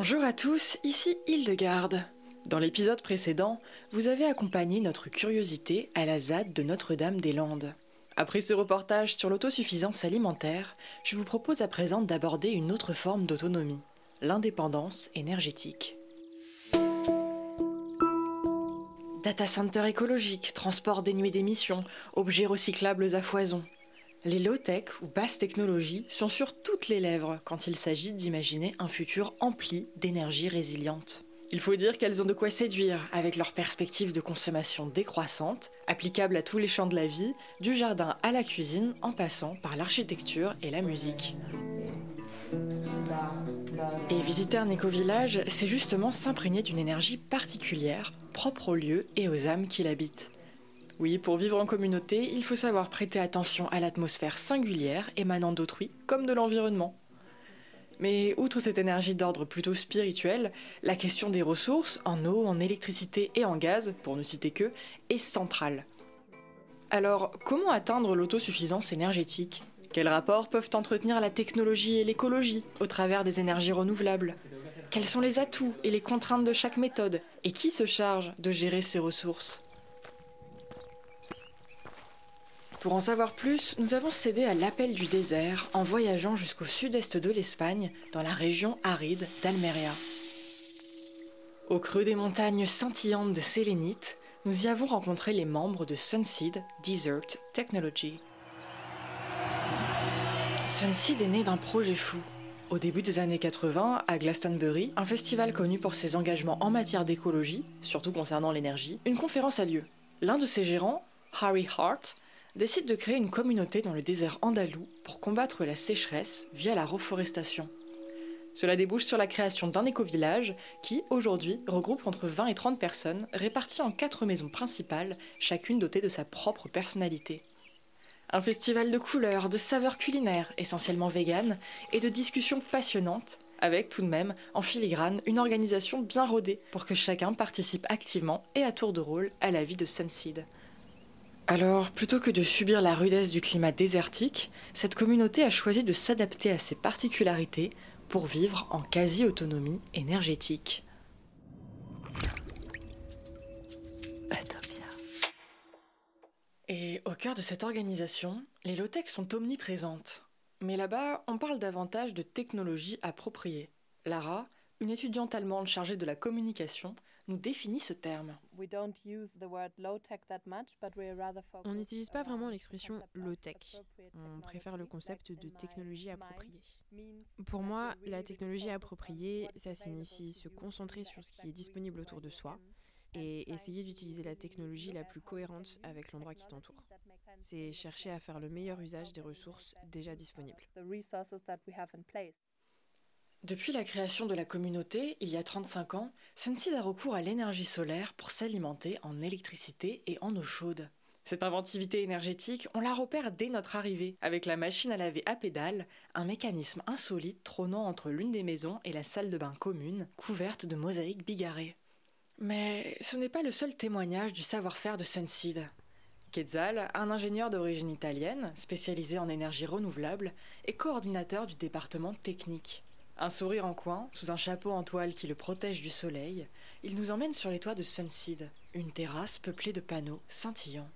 Bonjour à tous, ici Hildegarde. Dans l'épisode précédent, vous avez accompagné notre curiosité à la ZAD de Notre-Dame-des-Landes. Après ce reportage sur l'autosuffisance alimentaire, je vous propose à présent d'aborder une autre forme d'autonomie, l'indépendance énergétique. Data center écologique, transport dénué d'émissions, objets recyclables à foison. Les low-tech ou basses technologies sont sur toutes les lèvres quand il s'agit d'imaginer un futur empli d'énergie résiliente. Il faut dire qu'elles ont de quoi séduire avec leurs perspectives de consommation décroissante, applicables à tous les champs de la vie, du jardin à la cuisine en passant par l'architecture et la musique. Et visiter un éco-village, c'est justement s'imprégner d'une énergie particulière, propre au lieu et aux âmes qui l'habitent. Oui, pour vivre en communauté, il faut savoir prêter attention à l'atmosphère singulière émanant d'autrui comme de l'environnement. Mais outre cette énergie d'ordre plutôt spirituel, la question des ressources, en eau, en électricité et en gaz, pour ne citer que, est centrale. Alors, comment atteindre l'autosuffisance énergétique? Quels rapports peuvent entretenir la technologie et l'écologie au travers des énergies renouvelables? Quels sont les atouts et les contraintes de chaque méthode? Et qui se charge de gérer ces ressources? Pour en savoir plus, nous avons cédé à l'appel du désert en voyageant jusqu'au sud-est de l'Espagne, dans la région aride d'Almeria. Au creux des montagnes scintillantes de sélénite, nous y avons rencontré les membres de Sunseed Desert Technology. Sunseed est né d'un projet fou. Au début des années 80, à Glastonbury, un festival connu pour ses engagements en matière d'écologie, surtout concernant l'énergie, une conférence a lieu. L'un de ses gérants, Harry Hart, décide de créer une communauté dans le désert andalou pour combattre la sécheresse via la reforestation. Cela débouche sur la création d'un éco-village qui, aujourd'hui, regroupe entre 20 et 30 personnes réparties en quatre maisons principales, chacune dotée de sa propre personnalité. Un festival de couleurs, de saveurs culinaires, essentiellement véganes, et de discussions passionnantes, avec tout de même, en filigrane, une organisation bien rodée pour que chacun participe activement et à tour de rôle à la vie de Sunseed. Alors, plutôt que de subir la rudesse du climat désertique, cette communauté a choisi de s'adapter à ses particularités pour vivre en quasi-autonomie énergétique. Et au cœur de cette organisation, les low-tech sont omniprésentes. Mais là-bas, on parle davantage de technologie appropriée. Lara, une étudiante allemande chargée de la communication, nous définit ce terme. On n'utilise pas vraiment l'expression low-tech. On préfère le concept de technologie appropriée. Pour moi, la technologie appropriée, ça signifie se concentrer sur ce qui est disponible autour de soi et essayer d'utiliser la technologie la plus cohérente avec l'endroit qui t'entoure. C'est chercher à faire le meilleur usage des ressources déjà disponibles. Depuis la création de la communauté, il y a 35 ans, Sunseed a recours à l'énergie solaire pour s'alimenter en électricité et en eau chaude. Cette inventivité énergétique, on la repère dès notre arrivée, avec la machine à laver à pédales, un mécanisme insolite trônant entre l'une des maisons et la salle de bain commune, couverte de mosaïques bigarrées. Mais ce n'est pas le seul témoignage du savoir-faire de Sunseed. Quetzal, un ingénieur d'origine italienne, spécialisé en énergie renouvelable, est coordinateur du département technique. Un sourire en coin, sous un chapeau en toile qui le protège du soleil, il nous emmène sur les toits de Sunseed, une terrasse peuplée de panneaux scintillants.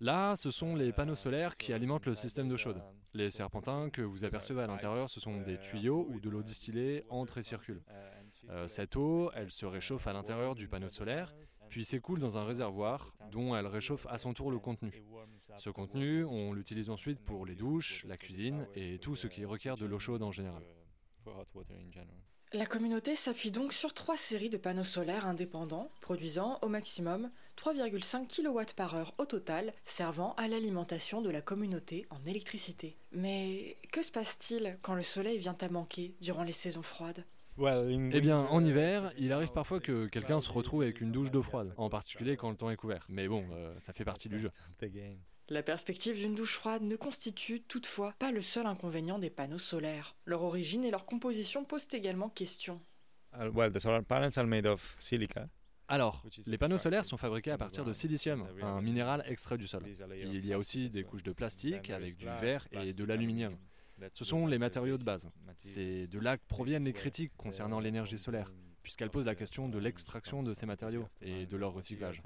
Là, ce sont les panneaux solaires qui alimentent le système d'eau chaude. Les serpentins que vous apercevez à l'intérieur, ce sont des tuyaux où de l'eau distillée entre et circule. Euh, cette eau, elle se réchauffe à l'intérieur du panneau solaire, puis s'écoule dans un réservoir dont elle réchauffe à son tour le contenu. Ce contenu, on l'utilise ensuite pour les douches, la cuisine et tout ce qui requiert de l'eau chaude en général. La communauté s'appuie donc sur trois séries de panneaux solaires indépendants, produisant au maximum 3,5 kW par heure au total, servant à l'alimentation de la communauté en électricité. Mais que se passe-t-il quand le soleil vient à manquer durant les saisons froides? Eh bien, en hiver, il arrive parfois que quelqu'un se retrouve avec une douche d'eau froide, en particulier quand le temps est couvert. Mais bon, euh, ça fait partie du jeu. La perspective d'une douche froide ne constitue toutefois pas le seul inconvénient des panneaux solaires. Leur origine et leur composition posent également question. Alors, les panneaux solaires sont fabriqués à partir de silicium, un minéral extrait du sol. Il y a aussi des couches de plastique avec du verre et de l'aluminium. Ce sont les matériaux de base. C'est de là que proviennent les critiques concernant l'énergie solaire, puisqu'elle pose la question de l'extraction de ces matériaux et de leur recyclage.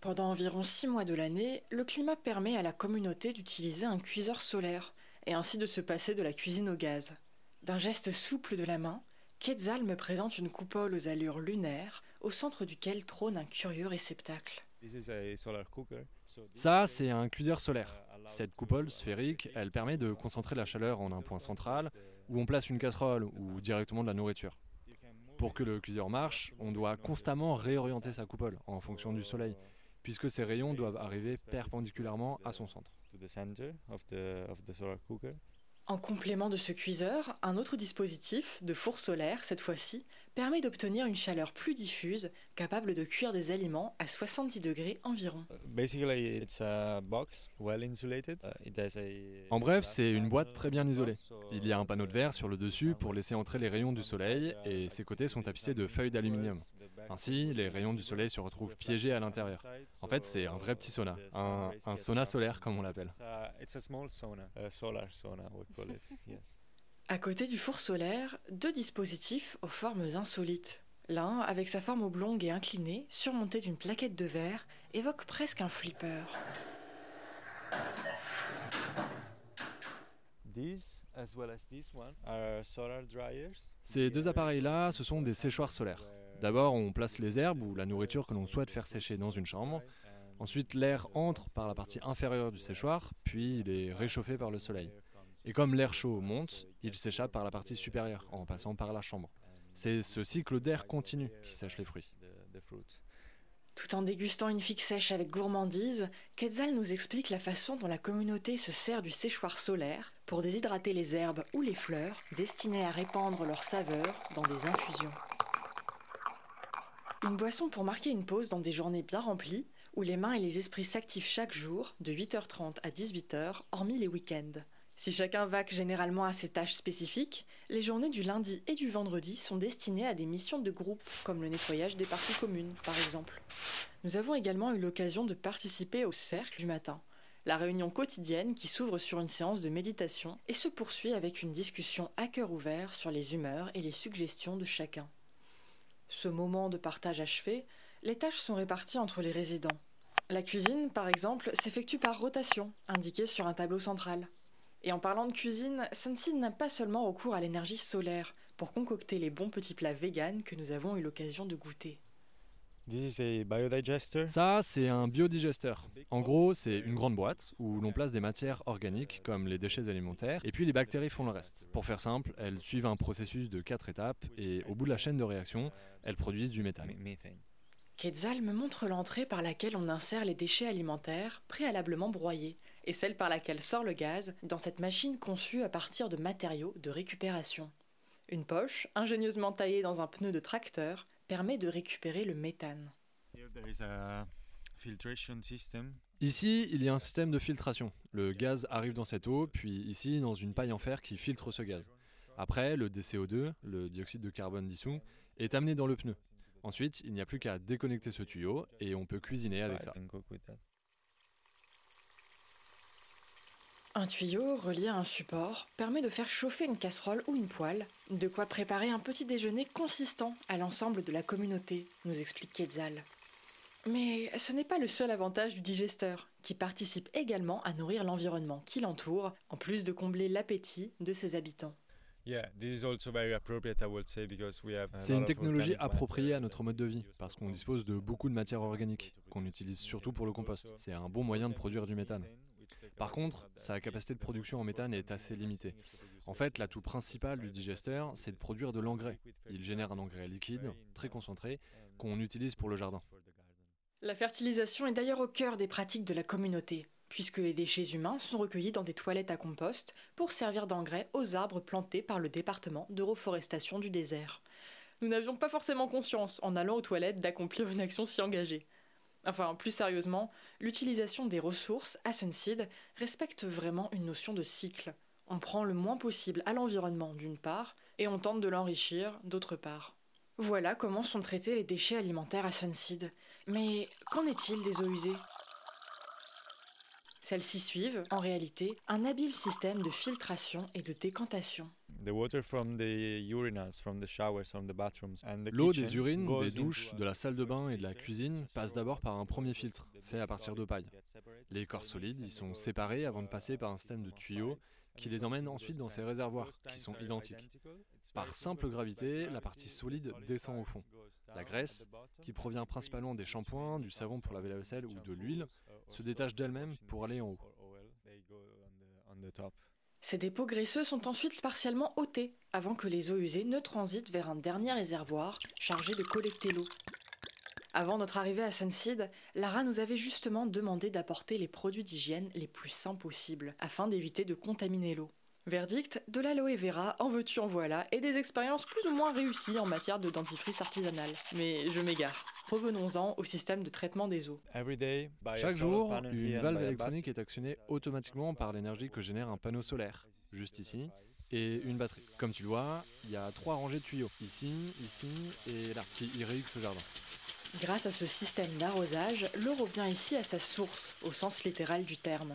Pendant environ six mois de l'année, le climat permet à la communauté d'utiliser un cuiseur solaire et ainsi de se passer de la cuisine au gaz. D'un geste souple de la main, Quetzal me présente une coupole aux allures lunaires, au centre duquel trône un curieux réceptacle. Ça, c'est un cuiseur solaire. Cette coupole sphérique, elle permet de concentrer la chaleur en un point central, où on place une casserole ou directement de la nourriture. Pour que le cuiseur marche, on doit constamment réorienter sa coupole en fonction du soleil, puisque ces rayons doivent arriver perpendiculairement à son centre. En complément de ce cuiseur, un autre dispositif, de four solaire cette fois-ci, permet d'obtenir une chaleur plus diffuse, capable de cuire des aliments à 70 degrés environ. En bref, c'est une boîte très bien isolée. Il y a un panneau de verre sur le dessus pour laisser entrer les rayons du soleil et ses côtés sont tapissés de feuilles d'aluminium. Ainsi, les rayons du soleil se retrouvent piégés à l'intérieur. En fait, c'est un vrai petit sauna, un, sauna solaire comme on l'appelle. À côté du four solaire, deux dispositifs aux formes insolites. L'un, avec sa forme oblongue et inclinée, surmontée d'une plaquette de verre, évoque presque un flipper. Ces deux appareils-là, ce sont des séchoirs solaires. D'abord, on place les herbes ou la nourriture que l'on souhaite faire sécher dans une chambre. Ensuite, l'air entre par la partie inférieure du séchoir, puis il est réchauffé par le soleil. Et comme l'air chaud monte, il s'échappe par la partie supérieure en passant par la chambre. C'est ce cycle d'air continu qui sèche les fruits. Tout en dégustant une figue sèche avec gourmandise, Quetzal nous explique la façon dont la communauté se sert du séchoir solaire pour déshydrater les herbes ou les fleurs destinées à répandre leur saveur dans des infusions. Une boisson pour marquer une pause dans des journées bien remplies, où les mains et les esprits s'activent chaque jour, de 8h30 à 18h, hormis les week-ends. Si chacun vaque généralement à ses tâches spécifiques, les journées du lundi et du vendredi sont destinées à des missions de groupe, comme le nettoyage des parties communes, par exemple. Nous avons également eu l'occasion de participer au cercle du matin, la réunion quotidienne qui s'ouvre sur une séance de méditation et se poursuit avec une discussion à cœur ouvert sur les humeurs et les suggestions de chacun. Ce moment de partage achevé, les tâches sont réparties entre les résidents. La cuisine, par exemple, s'effectue par rotation, indiquée sur un tableau central. Et en parlant de cuisine, Sunseed n'a pas seulement recours à l'énergie solaire pour concocter les bons petits plats véganes que nous avons eu l'occasion de goûter. Ça, c'est un biodigesteur. En gros, c'est une grande boîte où l'on place des matières organiques comme les déchets alimentaires et puis les bactéries font le reste. Pour faire simple, elles suivent un processus de quatre étapes et au bout de la chaîne de réaction, elles produisent du méthane. Quetzal me montre l'entrée par laquelle on insère les déchets alimentaires préalablement broyés et celle par laquelle sort le gaz dans cette machine conçue à partir de matériaux de récupération. Une poche, ingénieusement taillée dans un pneu de tracteur, permet de récupérer le méthane. Ici, il y a un système de filtration. Le gaz arrive dans cette eau, puis ici dans une paille en fer qui filtre ce gaz. Après, le DCO2, le dioxyde de carbone dissous, est amené dans le pneu. Ensuite, il n'y a plus qu'à déconnecter ce tuyau et on peut cuisiner avec ça. Un tuyau relié à un support permet de faire chauffer une casserole ou une poêle, de quoi préparer un petit déjeuner consistant à l'ensemble de la communauté, nous explique Quetzal. Mais ce n'est pas le seul avantage du digesteur, qui participe également à nourrir l'environnement qui l'entoure, en plus de combler l'appétit de ses habitants. C'est une technologie appropriée à notre mode de vie, parce qu'on dispose de beaucoup de matières organiques, qu'on utilise surtout pour le compost. C'est un bon moyen de produire du méthane. Par contre, sa capacité de production en méthane est assez limitée. En fait, l'atout principal du digesteur, c'est de produire de l'engrais. Il génère un engrais liquide, très concentré, qu'on utilise pour le jardin. La fertilisation est d'ailleurs au cœur des pratiques de la communauté, puisque les déchets humains sont recueillis dans des toilettes à compost pour servir d'engrais aux arbres plantés par le département de reforestation du désert. Nous n'avions pas forcément conscience, en allant aux toilettes, d'accomplir une action si engagée. Enfin, plus sérieusement, l'utilisation des ressources à Sunseed respecte vraiment une notion de cycle. On prend le moins possible à l'environnement d'une part, et on tente de l'enrichir d'autre part. Voilà comment sont traités les déchets alimentaires à Sunseed. Mais qu'en est-il des eaux usées? Celles-ci suivent, en réalité, un habile système de filtration et de décantation. L'eau des urines, des douches, de la salle de bain et de la cuisine passe d'abord par un premier filtre, fait à partir de paille. Les corps solides y sont séparés avant de passer par un système de tuyaux qui les emmène ensuite dans ces réservoirs, qui sont identiques. Par simple gravité, la partie solide descend au fond. La graisse, qui provient principalement des shampoings, du savon pour laver la vaisselle ou de l'huile, se détache d'elle-même pour aller en haut. Ces dépôts graisseux sont ensuite partiellement ôtés avant que les eaux usées ne transitent vers un dernier réservoir chargé de collecter l'eau. Avant notre arrivée à Sunseed, Lara nous avait justement demandé d'apporter les produits d'hygiène les plus sains possibles afin d'éviter de contaminer l'eau. Verdict, de l'aloe vera, en veux-tu en voilà, et des expériences plus ou moins réussies en matière de dentifrice artisanal. Mais je m'égare. Revenons-en au système de traitement des eaux. Chaque jour, une valve électronique est actionnée automatiquement par l'énergie que génère un panneau solaire, juste ici, et une batterie. Comme tu le vois, il y a trois rangées de tuyaux, ici, ici et là, qui irriguent ce jardin. Grâce à ce système d'arrosage, l'eau revient ici à sa source, au sens littéral du terme.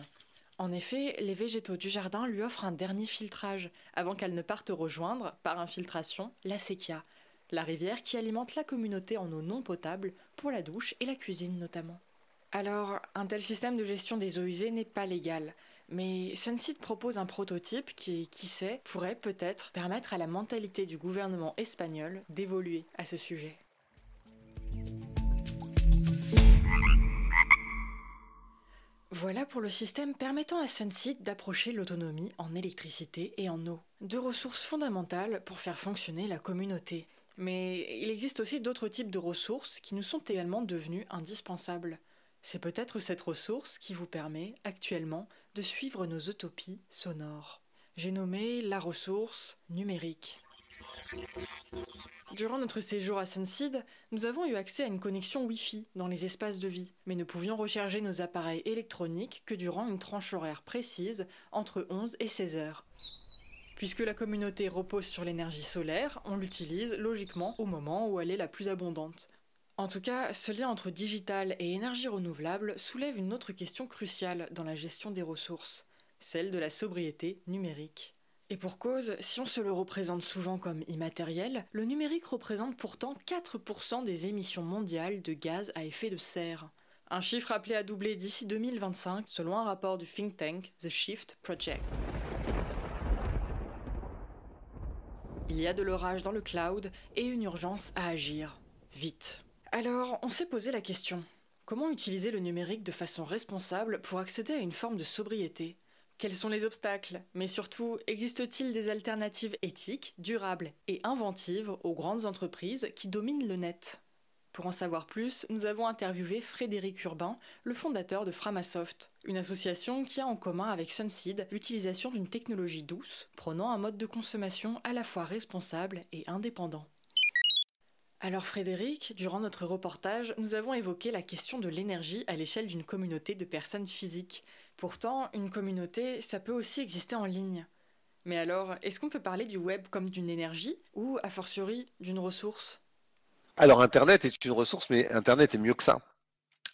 En effet, les végétaux du jardin lui offrent un dernier filtrage avant qu'elle ne parte rejoindre, par infiltration, la séquia, la rivière qui alimente la communauté en eau non potable pour la douche et la cuisine notamment. Alors, un tel système de gestion des eaux usées n'est pas légal, mais Sunseed propose un prototype qui, qui sait, pourrait peut-être permettre à la mentalité du gouvernement espagnol d'évoluer à ce sujet. Voilà pour le système permettant à Sunseed d'approcher l'autonomie en électricité et en eau. Deux ressources fondamentales pour faire fonctionner la communauté. Mais il existe aussi d'autres types de ressources qui nous sont également devenues indispensables. C'est peut-être cette ressource qui vous permet actuellement de suivre nos utopies sonores. J'ai nommé la ressource numérique. Durant notre séjour à Sunseed, nous avons eu accès à une connexion Wi-Fi dans les espaces de vie, mais ne pouvions recharger nos appareils électroniques que durant une tranche horaire précise entre 11 et 16 heures. Puisque la communauté repose sur l'énergie solaire, on l'utilise logiquement au moment où elle est la plus abondante. En tout cas, ce lien entre digital et énergie renouvelable soulève une autre question cruciale dans la gestion des ressources, celle de la sobriété numérique. Et pour cause, si on se le représente souvent comme immatériel, le numérique représente pourtant 4% des émissions mondiales de gaz à effet de serre. Un chiffre appelé à doubler d'ici 2025 selon un rapport du think tank The Shift Project. Il y a de l'orage dans le cloud et une urgence à agir. Vite. Alors, on s'est posé la question. Comment utiliser le numérique de façon responsable pour accéder à une forme de sobriété? Quels sont les obstacles? Mais surtout, existe-t-il des alternatives éthiques, durables et inventives aux grandes entreprises qui dominent le net? Pour en savoir plus, nous avons interviewé Frédéric Urbain, le fondateur de Framasoft, une association qui a en commun avec Sunseed l'utilisation d'une technologie douce, prônant un mode de consommation à la fois responsable et indépendant. Alors Frédéric, durant notre reportage, nous avons évoqué la question de l'énergie à l'échelle d'une communauté de personnes physiques. Pourtant, une communauté, ça peut aussi exister en ligne. Mais alors, est-ce qu'on peut parler du web comme d'une énergie ou, a fortiori, d'une ressource? Alors Internet est une ressource, mais Internet est mieux que ça.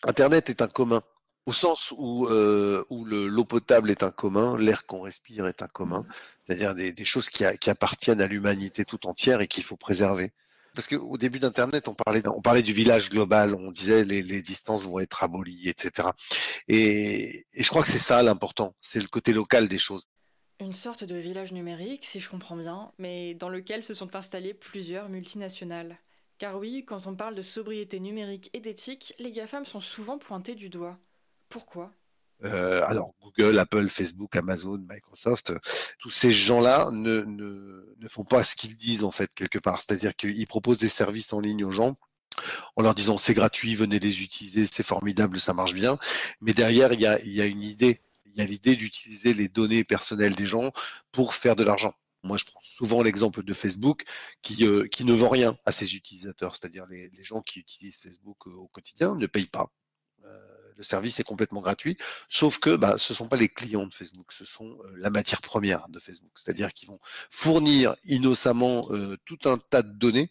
Internet est un commun. Au sens où, euh, où l'eau potable est un commun, l'air qu'on respire est un commun, c'est-à-dire des, choses qui appartiennent à l'humanité tout entière et qu'il faut préserver parce qu'au début d'Internet, on parlait, on parlait du village global, on disait les, les distances vont être abolies, etc. Et, et je crois que c'est ça l'important, c'est le côté local des choses. Une sorte de village numérique, si je comprends bien, mais dans lequel se sont installées plusieurs multinationales. Car oui, quand on parle de sobriété numérique et d'éthique, les GAFAM sont souvent pointés du doigt. Pourquoi? Euh, alors Google, Apple, Facebook, Amazon, Microsoft, tous ces gens-là ne, ne, ne, font pas ce qu'ils disent en fait quelque part. C'est-à-dire qu'ils proposent des services en ligne aux gens en leur disant c'est gratuit, venez les utiliser, c'est formidable, ça marche bien. Mais derrière, il y a, y a une idée. Il y a l'idée d'utiliser les données personnelles des gens pour faire de l'argent. Moi, je prends souvent l'exemple de Facebook qui, euh, qui ne vend rien à ses utilisateurs, c'est-à-dire les, les, gens qui utilisent Facebook euh, au quotidien ne payent pas. Euh, le service est complètement gratuit, sauf que bah, ce ne sont pas les clients de Facebook, ce sont euh, la matière première de Facebook. C'est-à-dire qu'ils vont fournir innocemment euh, tout un tas de données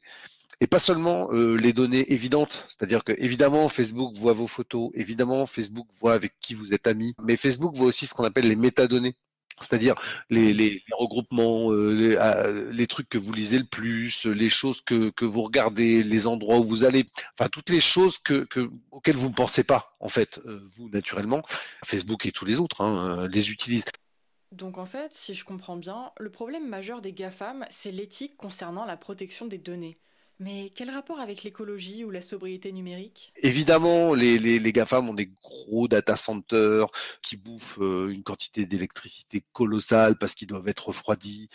et pas seulement les données évidentes, c'est-à-dire que évidemment Facebook voit vos photos, évidemment Facebook voit avec qui vous êtes amis, mais Facebook voit aussi ce qu'on appelle les métadonnées c'est-à-dire les, regroupements, euh, ah, les, trucs que vous lisez le plus, les choses que, que, vous regardez, les endroits où vous allez, enfin toutes les choses que auxquelles vous ne pensez pas, en fait, euh, vous naturellement. Facebook et tous les autres hein, euh, les utilisent. Donc en fait, si je comprends bien, le problème majeur des GAFAM, c'est l'éthique concernant la protection des données. Mais quel rapport avec l'écologie ou la sobriété numérique? Évidemment, les, les, les, GAFAM ont des gros data centers qui bouffent euh, une quantité d'électricité colossale parce qu'ils doivent être refroidis.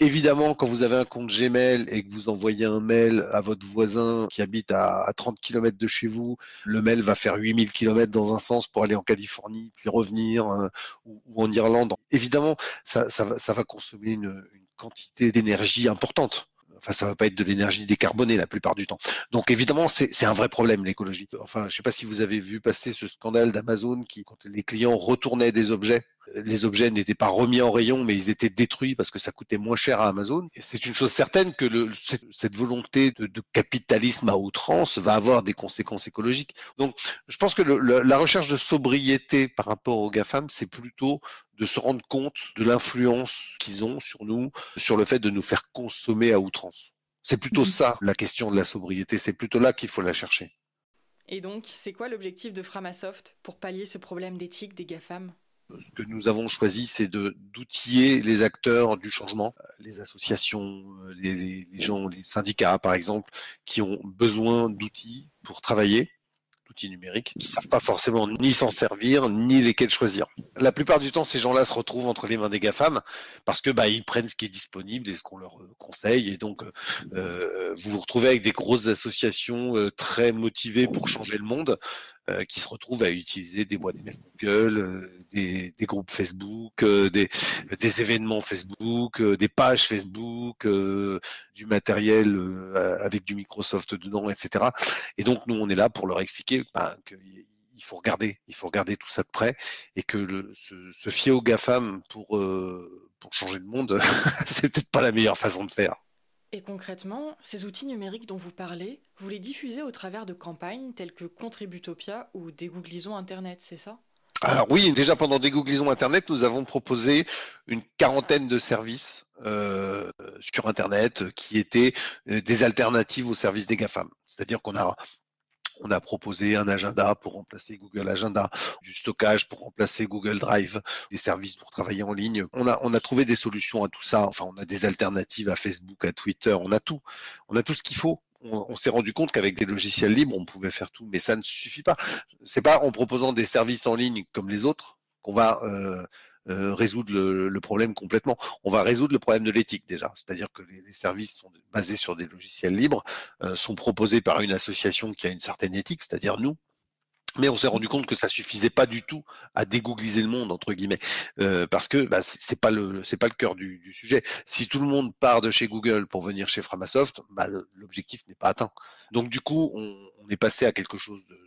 Évidemment, quand vous avez un compte Gmail et que vous envoyez un mail à votre voisin qui habite à, 30 km de chez vous, le mail va faire 8000 km dans un sens pour aller en Californie, puis revenir, euh, ou, en Irlande. Évidemment, ça, ça, va, ça va consommer une, une quantité d'énergie importante. Enfin, ça va pas être de l'énergie décarbonée la plupart du temps. Donc évidemment, c'est un vrai problème l'écologie. Enfin, je sais pas si vous avez vu passer ce scandale d'Amazon qui, quand les clients retournaient des objets, les objets n'étaient pas remis en rayon, mais ils étaient détruits parce que ça coûtait moins cher à Amazon. C'est une chose certaine que le, cette volonté de, de, capitalisme à outrance va avoir des conséquences écologiques. Donc, je pense que le, la recherche de sobriété par rapport aux GAFAM, c'est plutôt de se rendre compte de l'influence qu'ils ont sur nous, sur le fait de nous faire consommer à outrance. C'est plutôt mhm. ça la question de la sobriété, c'est plutôt là qu'il faut la chercher. Et donc, c'est quoi l'objectif de Framasoft pour pallier ce problème d'éthique des GAFAM? Ce que nous avons choisi, c'est d'outiller les acteurs du changement, les associations, les, les, gens, les syndicats par exemple, qui ont besoin d'outils pour travailler outils numériques qui savent pas forcément ni s'en servir ni lesquels choisir. La plupart du temps, ces gens-là se retrouvent entre les mains des GAFAM parce que bah ils prennent ce qui est disponible et ce qu'on leur euh, conseille. Et donc euh, vous vous retrouvez avec des grosses associations euh, très motivées pour changer le monde euh, qui se retrouvent à utiliser des boîtes mail Google, euh, des, des, groupes Facebook, euh, des, des, événements Facebook, des pages Facebook, du matériel avec du Microsoft dedans, etc. Et donc nous, on est là pour leur expliquer bah, qu'il faut regarder, il faut regarder tout ça de près et que le, se, se, fier aux GAFAM pour, pour changer le monde, c'est peut-être pas la meilleure façon de faire. Et concrètement, ces outils numériques dont vous parlez, vous les diffusez au travers de campagnes telles que Contributopia ou Dégooglisons Internet, c'est ça? Alors oui, déjà pendant Dégooglisons Internet, nous avons proposé une quarantaine de services euh, sur Internet qui étaient euh, des alternatives aux services des GAFAM. C'est-à-dire qu'on a on a proposé un agenda pour remplacer Google Agenda, du stockage pour remplacer Google Drive, des services pour travailler en ligne. On a, on a trouvé des solutions à tout ça. Enfin, on a des alternatives à Facebook, à Twitter. On a tout. On a tout ce qu'il faut. On, s'est rendu compte qu'avec des logiciels libres, on pouvait faire tout, mais ça ne suffit pas. C'est pas en proposant des services en ligne comme les autres qu'on va euh, euh, résoudre le, problème complètement. On va résoudre le problème de l'éthique déjà, c'est-à-dire que les, services sont basés sur des logiciels libres, euh, sont proposés par une association qui a une certaine éthique, c'est-à-dire nous. Mais on s'est rendu compte que ça suffisait pas du tout à dégoogliser le monde entre guillemets, euh, parce que bah, c'est pas le c'est pas le cœur du, du, sujet. Si tout le monde part de chez Google pour venir chez Framasoft, bah, l'objectif n'est pas atteint. Donc du coup, on, on, est passé à quelque chose de,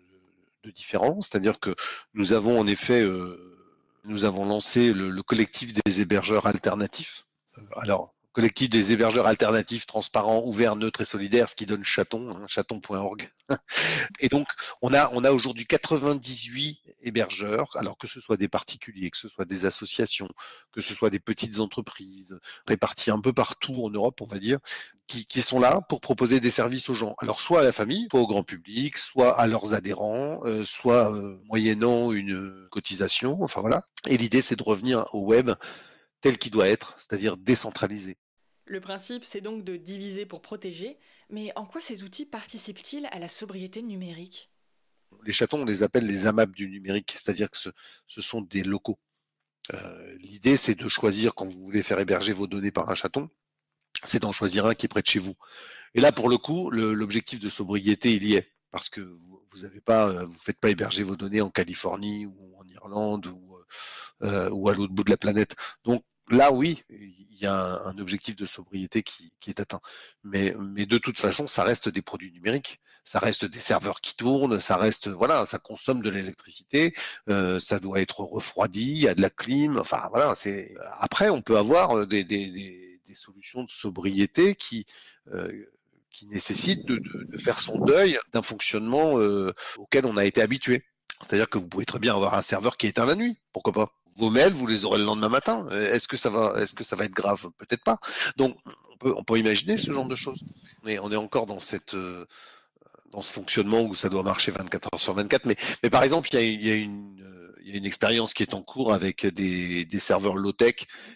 de différent, c'est-à-dire que nous avons en effet euh, nous avons lancé le, collectif des hébergeurs alternatifs. Euh, alors, collectif des hébergeurs alternatifs, transparents, ouverts, neutres et solidaires, ce qui donne chaton, hein, chaton.org. et donc, on a, on a aujourd'hui 98 hébergeurs, alors que ce soit des particuliers, que ce soit des associations, que ce soit des petites entreprises, réparties un peu partout en Europe, on va dire, qui, qui sont là pour proposer des services aux gens. Alors, soit à la famille, soit au grand public, soit à leurs adhérents, euh, soit euh, moyennant une cotisation, enfin voilà. Et l'idée, c'est de revenir au web tel qu'il doit être, c'est-à-dire décentralisé. Le principe, c'est donc de diviser pour protéger, mais en quoi ces outils participent-ils à la sobriété numérique? Les chatons, on les appelle les AMAP du numérique, c'est-à-dire que ce, sont des locaux. Euh, l'idée, c'est de choisir, quand vous voulez faire héberger vos données par un chaton, c'est d'en choisir un qui est près de chez vous. Et là, pour le coup, l'objectif de sobriété, il y est, parce que vous ne pas, vous faites pas héberger vos données en Californie ou en Irlande ou, euh, ou à l'autre bout de la planète. Donc là, oui, il y a un, objectif de sobriété qui, est atteint. Mais, mais, de toute façon, ça reste des produits numériques, ça reste des serveurs qui tournent, ça reste, voilà, ça consomme de l'électricité, euh, ça doit être refroidi, il y a de la clim, enfin voilà. C'est après, on peut avoir des, des, des, des solutions de sobriété qui euh, qui nécessite de, faire son deuil d'un fonctionnement auquel on a été habitué. C'est-à-dire que vous pouvez très bien avoir un serveur qui est éteint la nuit, pourquoi pas? Vos mails, vous les aurez le lendemain matin. Est-ce que ça va, est-ce que ça va être grave? Peut-être pas. Donc, on peut, imaginer ce genre de choses. Mais on est encore dans cette dans ce fonctionnement où ça doit marcher 24 heures sur 24. Mais, mais par exemple, il y a, une il y a une expérience qui est en cours avec des, des serveurs low-tech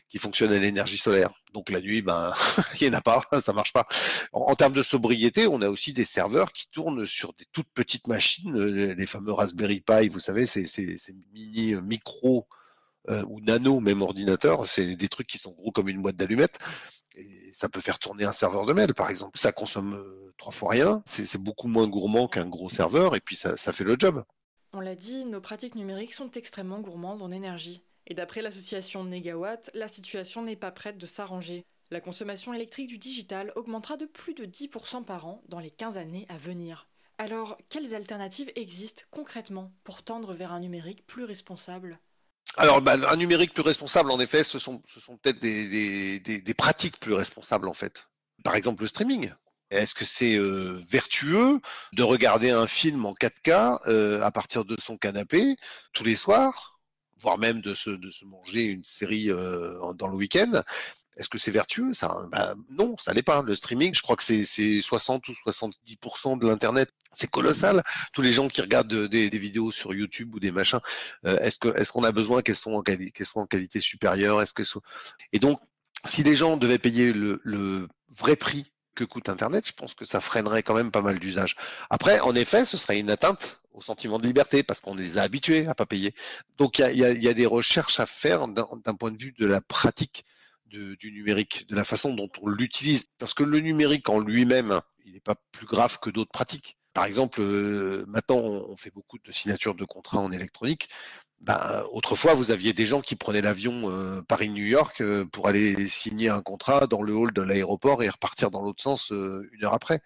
qui fonctionnent à l'énergie solaire. Donc la nuit, ben, il n'y en a pas, ça marche pas. En, termes de sobriété, on a aussi des serveurs qui tournent sur des toutes petites machines, les fameux Raspberry Pi, vous savez, ces mini, micro euh, ou nano même ordinateurs, c'est des trucs qui sont gros comme une boîte d'allumettes. Et ça peut faire tourner un serveur de mail, par exemple. Ça consomme euh, trois fois rien, c'est beaucoup moins gourmand qu'un gros serveur, et puis ça, ça fait le job. On l'a dit, nos pratiques numériques sont extrêmement gourmandes en énergie. Et d'après l'association Negawatt, la situation n'est pas prête de s'arranger. La consommation électrique du digital augmentera de plus de 10% par an dans les 15 années à venir. Alors, quelles alternatives existent concrètement pour tendre vers un numérique plus responsable? Alors, bah, un numérique plus responsable, en effet, ce sont, peut-être des, pratiques plus responsables, en fait. Par exemple, le streaming. Est-ce que c'est euh, vertueux de regarder un film en 4K euh, à partir de son canapé tous les soirs, voire même de se, de se manger une série euh, dans le week-end? Est-ce que c'est vertueux ça bah, Non, ça l'est pas. Le streaming, je crois que c'est 60 ou 70% de l'internet. C'est colossal. Tous les gens qui regardent des, vidéos sur YouTube ou des machins, est-ce que est-ce qu'on a besoin qu'elles soient en, qualité, supérieure? Est-ce que et donc si les gens devaient payer le, vrai prix que coûte Internet, je pense que ça freinerait quand même pas mal d'usages. Après, en effet, ce serait une atteinte au sentiment de liberté parce qu'on les a habitués à pas payer. Donc il y a, des recherches à faire d'un point de vue de la pratique du numérique, de la façon dont on l'utilise. Parce que le numérique en lui-même, il n'est pas plus grave que d'autres pratiques. Par exemple, euh, maintenant, on fait beaucoup de signatures de contrats en électronique. Ben, autrefois, vous aviez des gens qui prenaient l'avion euh, Paris-New York euh, pour aller signer un contrat dans le hall de l'aéroport et repartir dans l'autre sens une heure après.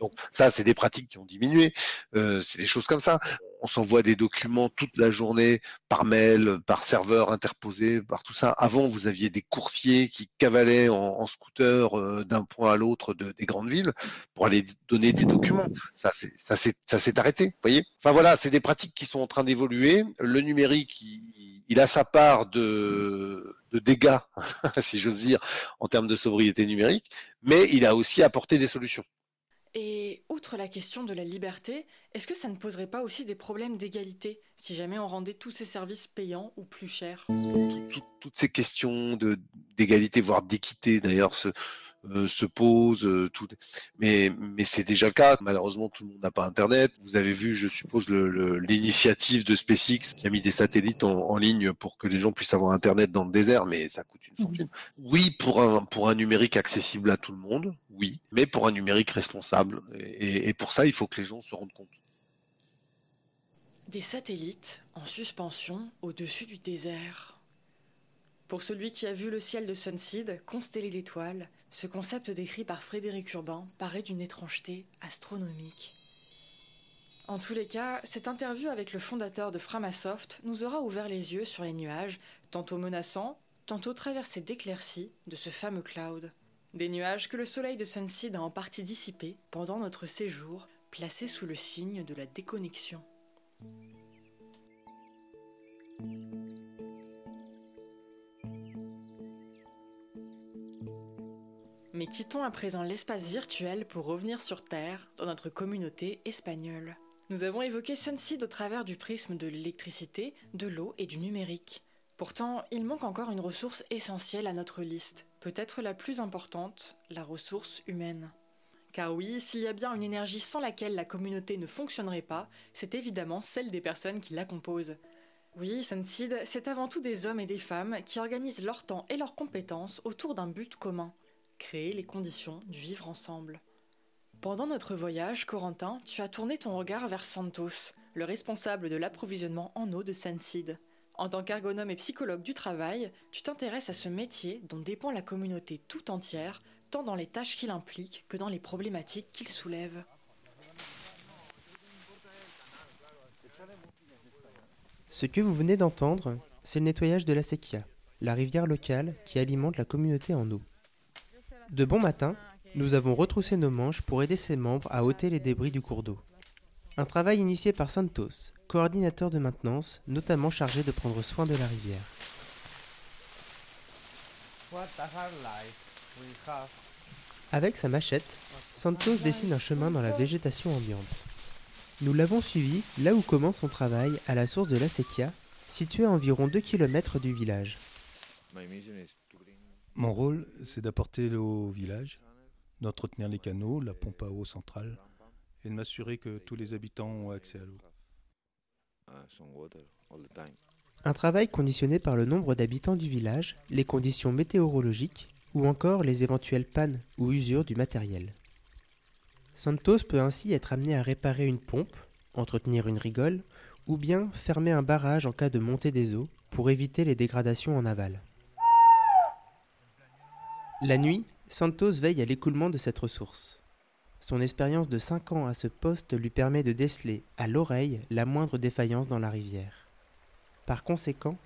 Donc ça, c'est des pratiques qui ont diminué. c'est des choses comme ça on s'envoie des documents toute la journée par mail, par serveur interposé, par tout ça. Avant, vous aviez des coursiers qui cavalaient en, scooter euh, d'un point à l'autre des grandes villes pour aller donner des documents. Ça, ça, s'est arrêté, voyez? Enfin voilà, c'est des pratiques qui sont en train d'évoluer. Le numérique, il, a sa part de, de dégâts, si j'ose dire, en termes de sobriété numérique, mais il a aussi apporté des solutions. Et outre la question de la liberté, est-ce que ça ne poserait pas aussi des problèmes d'égalité si jamais on rendait tous ces services payants ou plus chers? Toutes ces questions d'égalité, voire d'équité d'ailleurs, euh, se pose. Euh, tout... Mais, mais c'est déjà le cas. Malheureusement, tout le monde n'a pas Internet. Vous avez vu, je suppose, l'initiative de SpaceX qui a mis des satellites en, ligne pour que les gens puissent avoir Internet dans le désert, mais ça coûte une fortune. Oui, pour un, pour un numérique accessible à tout le monde, oui, mais pour un numérique responsable. Et, et pour ça, il faut que les gens se rendent compte. Des satellites en suspension au-dessus du désert. Pour celui qui a vu le ciel de Sunseed constellé d'étoiles, ce concept décrit par Frédéric Urbain paraît d'une étrangeté astronomique. En tous les cas, cette interview avec le fondateur de Framasoft nous aura ouvert les yeux sur les nuages, tantôt menaçants, tantôt traversés d'éclaircies de ce fameux cloud. Des nuages que le soleil de Sunseed a en partie dissipés pendant notre séjour, placé sous le signe de la déconnexion. Mais quittons à présent l'espace virtuel pour revenir sur Terre, dans notre communauté espagnole. Nous avons évoqué Sunseed au travers du prisme de l'électricité, de l'eau et du numérique. Pourtant, il manque encore une ressource essentielle à notre liste, peut-être la plus importante, la ressource humaine. Car oui, s'il y a bien une énergie sans laquelle la communauté ne fonctionnerait pas, c'est évidemment celle des personnes qui la composent. Oui, Sunseed, c'est avant tout des hommes et des femmes qui organisent leur temps et leurs compétences autour d'un but commun créer les conditions du vivre ensemble. Pendant notre voyage, Corentin, tu as tourné ton regard vers Santos, le responsable de l'approvisionnement en eau de Sunseed. En tant qu'ergonome et psychologue du travail, tu t'intéresses à ce métier dont dépend la communauté tout entière, tant dans les tâches qu'il implique que dans les problématiques qu'il soulève. Ce que vous venez d'entendre, c'est le nettoyage de la Sequia, la rivière locale qui alimente la communauté en eau. De bon matin, nous avons retroussé nos manches pour aider ses membres à ôter les débris du cours d'eau. Un travail initié par Santos, coordinateur de maintenance, notamment chargé de prendre soin de la rivière. Avec sa machette, Santos dessine un chemin dans la végétation ambiante. Nous l'avons suivi là où commence son travail à la source de la Sequia, située à environ 2 km du village. Mon rôle, c'est d'apporter l'eau au village, d'entretenir les canaux, la pompe à eau centrale, et de m'assurer que tous les habitants ont accès à l'eau. Un travail conditionné par le nombre d'habitants du village, les conditions météorologiques ou encore les éventuelles pannes ou usures du matériel. Santos peut ainsi être amené à réparer une pompe, entretenir une rigole ou bien fermer un barrage en cas de montée des eaux pour éviter les dégradations en aval. La nuit, Santos veille à l'écoulement de cette ressource. Son expérience de 5 ans à ce poste lui permet de déceler à l'oreille la moindre défaillance dans la rivière. Par conséquent,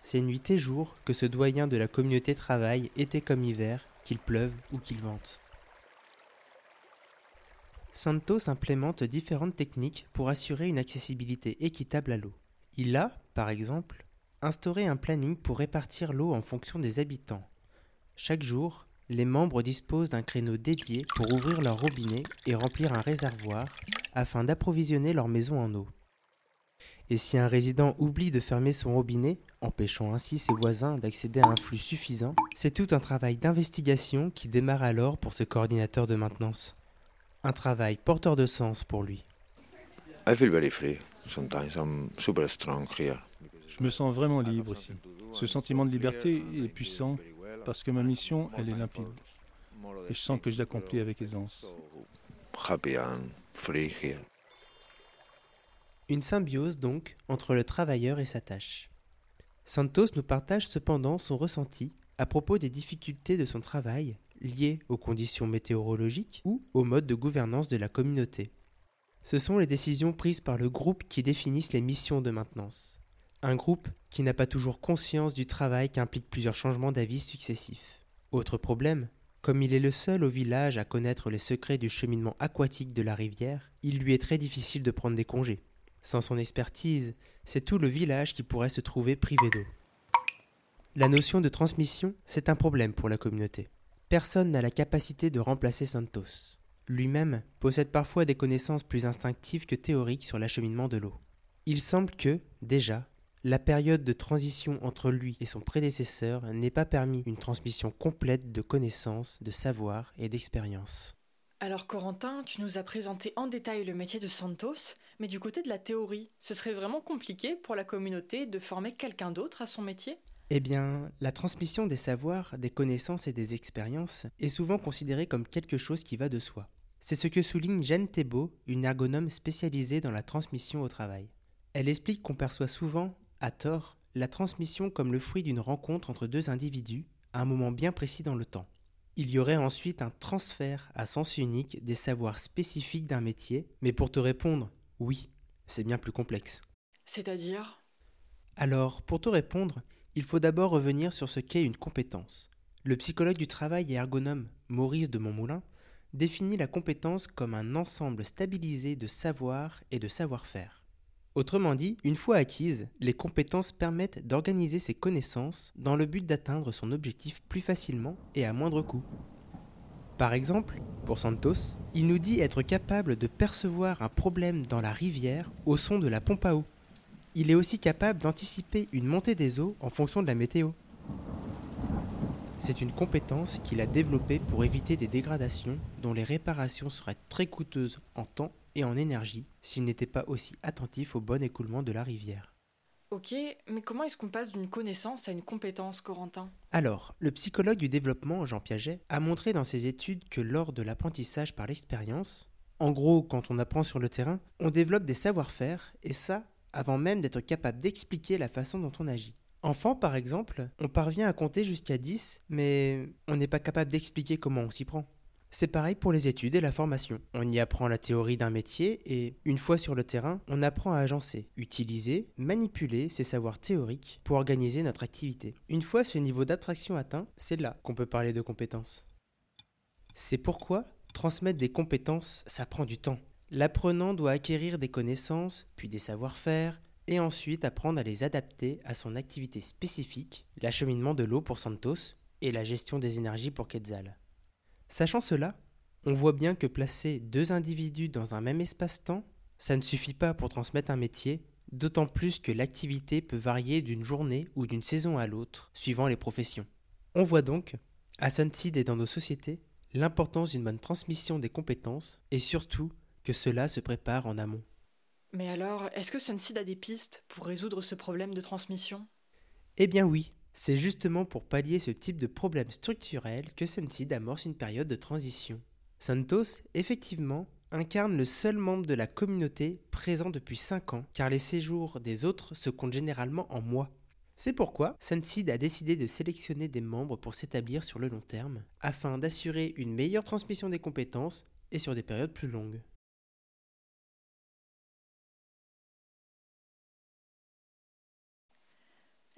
c'est nuit et jour que ce doyen de la communauté travaille, été comme hiver, qu'il pleuve ou qu'il vente. Santos implémente différentes techniques pour assurer une accessibilité équitable à l'eau. Il a, par exemple, instauré un planning pour répartir l'eau en fonction des habitants. Chaque jour, les membres disposent d'un créneau dédié pour ouvrir leur robinet et remplir un réservoir afin d'approvisionner leur maison en eau. Et si un résident oublie de fermer son robinet, empêchant ainsi ses voisins d'accéder à un flux suffisant, c'est tout un travail d'investigation qui démarre alors pour ce coordinateur de maintenance. Un travail porteur de sens pour lui. Je me sens vraiment libre ici. Ce sentiment de liberté est puissant parce que ma mission, elle est limpide. Et je sens que je l'accomplis avec aisance. Une symbiose donc entre le travailleur et sa tâche. Santos nous partage cependant son ressenti à propos des difficultés de son travail liées aux conditions météorologiques ou au mode de gouvernance de la communauté. Ce sont les décisions prises par le groupe qui définissent les missions de maintenance. Un groupe qui n'a pas toujours conscience du travail qu'implique plusieurs changements d'avis successifs. Autre problème, comme il est le seul au village à connaître les secrets du cheminement aquatique de la rivière, il lui est très difficile de prendre des congés. Sans son expertise, c'est tout le village qui pourrait se trouver privé d'eau. La notion de transmission, c'est un problème pour la communauté. Personne n'a la capacité de remplacer Santos. Lui-même possède parfois des connaissances plus instinctives que théoriques sur l'acheminement de l'eau. Il semble que, déjà, la période de transition entre lui et son prédécesseur n'ait pas permis une transmission complète de connaissances, de savoir et d'expérience. Alors Corentin, tu nous as présenté en détail le métier de Santos, mais du côté de la théorie, ce serait vraiment compliqué pour la communauté de former quelqu'un d'autre à son métier? Eh bien, la transmission des savoirs, des connaissances et des expériences est souvent considérée comme quelque chose qui va de soi. C'est ce que souligne Jeanne Thébault, une ergonome spécialisée dans la transmission au travail. Elle explique qu'on perçoit souvent, à tort, la transmission comme le fruit d'une rencontre entre deux individus à un moment bien précis dans le temps. Il y aurait ensuite un transfert à sens unique des savoirs spécifiques d'un métier, mais pour te répondre, oui, c'est bien plus complexe. C'est-à-dire? Alors, pour te répondre, il faut d'abord revenir sur ce qu'est une compétence. Le psychologue du travail et ergonome Maurice de Montmoulin définit la compétence comme un ensemble stabilisé de savoir et de savoir-faire. Autrement dit, une fois acquises, les compétences permettent d'organiser ses connaissances dans le but d'atteindre son objectif plus facilement et à moindre coût. Par exemple, pour Santos, il nous dit être capable de percevoir un problème dans la rivière au son de la pompe à eau. Il est aussi capable d'anticiper une montée des eaux en fonction de la météo. C'est une compétence qu'il a développée pour éviter des dégradations dont les réparations seraient très coûteuses en temps et en énergie s'il n'était pas aussi attentif au bon écoulement de la rivière. Ok, mais comment est-ce qu'on passe d'une connaissance à une compétence, Corentin? Alors, le psychologue du développement, Jean Piaget, a montré dans ses études que lors de l'apprentissage par l'expérience, en gros, quand on apprend sur le terrain, on développe des savoir-faire, et ça, avant même d'être capable d'expliquer la façon dont on agit. Enfant, par exemple, on parvient à compter jusqu'à 10, mais on n'est pas capable d'expliquer comment on s'y prend. C'est pareil pour les études et la formation. On y apprend la théorie d'un métier et, une fois sur le terrain, on apprend à agencer, utiliser, manipuler ces savoirs théoriques pour organiser notre activité. Une fois ce niveau d'abstraction atteint, c'est là qu'on peut parler de compétences. C'est pourquoi transmettre des compétences, ça prend du temps. L'apprenant doit acquérir des connaissances, puis des savoir-faire, et ensuite apprendre à les adapter à son activité spécifique, l'acheminement de l'eau pour Santos et la gestion des énergies pour Quetzal. Sachant cela, on voit bien que placer deux individus dans un même espace-temps, ça ne suffit pas pour transmettre un métier, d'autant plus que l'activité peut varier d'une journée ou d'une saison à l'autre, suivant les professions. On voit donc, à Sunseed et dans nos sociétés, l'importance d'une bonne transmission des compétences et surtout que cela se prépare en amont. Mais alors, est-ce que Sunseed a des pistes pour résoudre ce problème de transmission? Eh bien oui, c'est justement pour pallier ce type de problème structurel que Sunseed amorce une période de transition. Santos, effectivement, incarne le seul membre de la communauté présent depuis 5 ans, car les séjours des autres se comptent généralement en mois. C'est pourquoi Sunseed a décidé de sélectionner des membres pour s'établir sur le long terme, afin d'assurer une meilleure transmission des compétences et sur des périodes plus longues.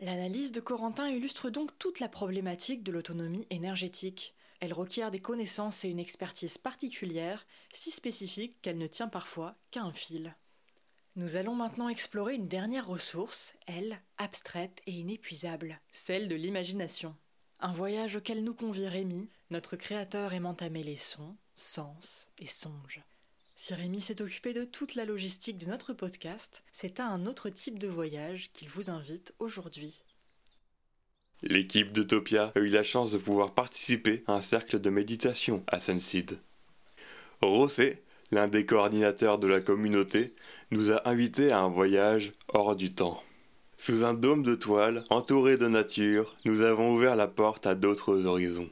L'analyse de Corentin illustre donc toute la problématique de l'autonomie énergétique. Elle requiert des connaissances et une expertise particulière, si spécifique qu'elle ne tient parfois qu'à un fil. Nous allons maintenant explorer une dernière ressource, elle, abstraite et inépuisable, celle de l'imagination. Un voyage auquel nous convie Rémi, notre créateur aimant à mêler sons, sens et songes. Si Rémi s'est occupé de toute la logistique de notre podcast, c'est à un autre type de voyage qu'il vous invite aujourd'hui. L'équipe d'Utopia a eu la chance de pouvoir participer à un cercle de méditation à Sunseed. Rossé, l'un des coordinateurs de la communauté, nous a invités à un voyage hors du temps. Sous un dôme de toile, entouré de nature, nous avons ouvert la porte à d'autres horizons.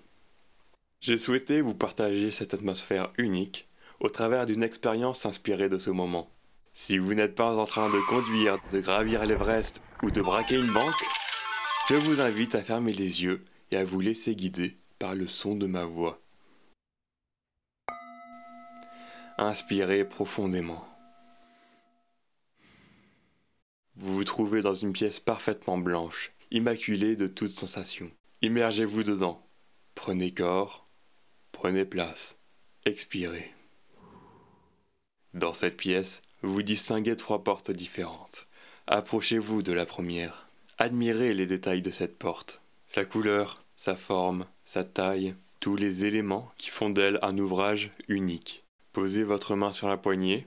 J'ai souhaité vous partager cette atmosphère unique au travers d'une expérience inspirée de ce moment. Si vous n'êtes pas en train de conduire, de gravir l'Everest ou de braquer une banque, je vous invite à fermer les yeux et à vous laisser guider par le son de ma voix. Inspirez profondément. Vous vous trouvez dans une pièce parfaitement blanche, immaculée de toute sensation. Immergez-vous dedans. Prenez corps, prenez place, expirez. Dans cette pièce, vous distinguez trois portes différentes. Approchez-vous de la première. Admirez les détails de cette porte. Sa couleur, sa forme, sa taille, tous les éléments qui font d'elle un ouvrage unique. Posez votre main sur la poignée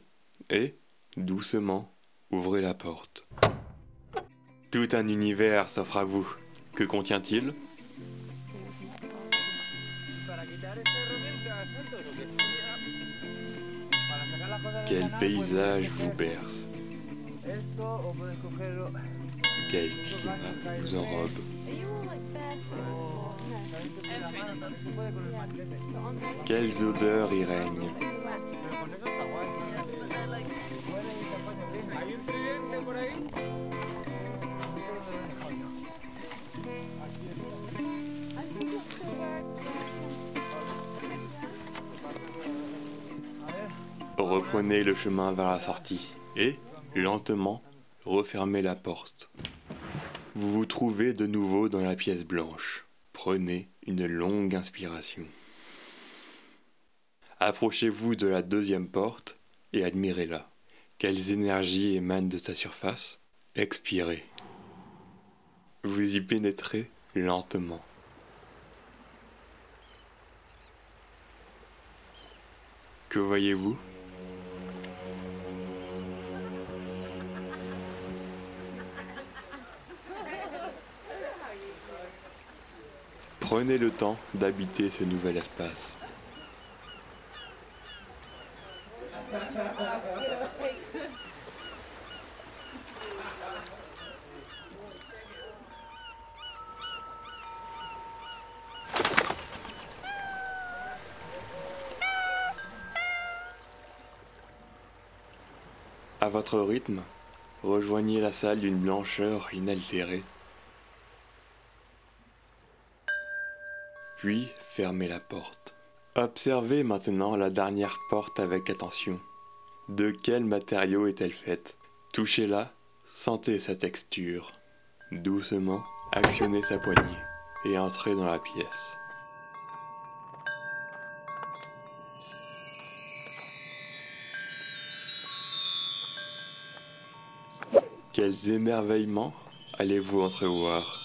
et, doucement, ouvrez la porte. Tout un univers s'offre à vous. Que contient-il? Quel paysage vous berce. Quel climat vous enrobe. Quelles odeurs y règnent Reprenez le chemin vers la sortie et, lentement, refermez la porte. Vous vous trouvez de nouveau dans la pièce blanche. Prenez une longue inspiration. Approchez-vous de la deuxième porte et admirez-la. Quelles énergies émanent de sa surface Expirez. Vous y pénétrez lentement. Que voyez-vous? Prenez le temps d'habiter ce nouvel espace. À votre rythme, rejoignez la salle d'une blancheur inaltérée. puis fermez la porte. Observez maintenant la dernière porte avec attention. De quel matériau est-elle faite? Touchez-la, sentez sa texture. Doucement, actionnez sa poignée et entrez dans la pièce. Quels émerveillements allez-vous entrevoir?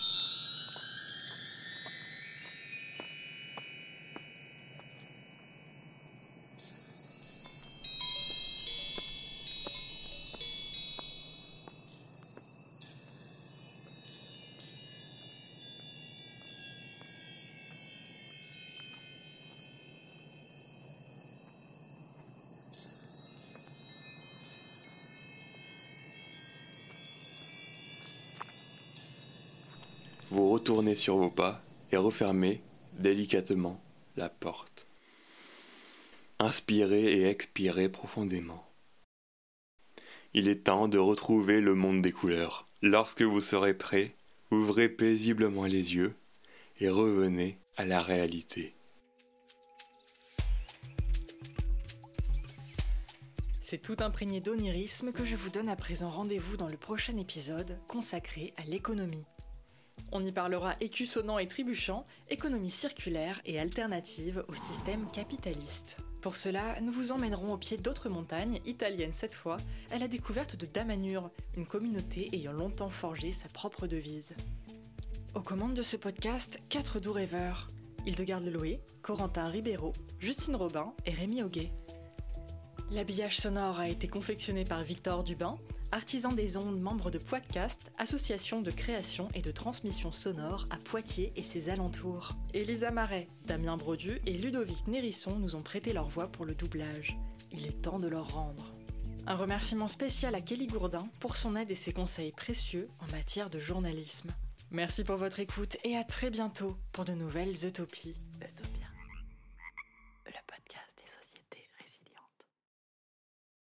Retournez sur vos pas et refermez délicatement la porte. Inspirez et expirez profondément. Il est temps de retrouver le monde des couleurs. Lorsque vous serez prêt, ouvrez paisiblement les yeux et revenez à la réalité. C'est tout imprégné d'onirisme que je vous donne à présent rendez-vous dans le prochain épisode consacré à l'économie. On y parlera écu sonnant et trébuchant, économie circulaire et alternative au système capitaliste. Pour cela, nous vous emmènerons au pied d'autres montagnes, italiennes cette fois, à la découverte de Damanur, une communauté ayant longtemps forgé sa propre devise. Aux commandes de ce podcast, quatre doux rêveurs Hildegarde Loé, Corentin Ribeiro, Justine Robin et Rémi Auguet. L'habillage sonore a été confectionné par Victor Dubin, artisan des ondes, membre de Podcast, association de création et de transmission sonore à Poitiers et ses alentours. Elisa Marais, Damien Brodu et Ludovic Nérisson nous ont prêté leur voix pour le doublage. Il est temps de leur rendre. Un remerciement spécial à Kelly Gourdin pour son aide et ses conseils précieux en matière de journalisme. Merci pour votre écoute et à très bientôt pour de nouvelles utopies.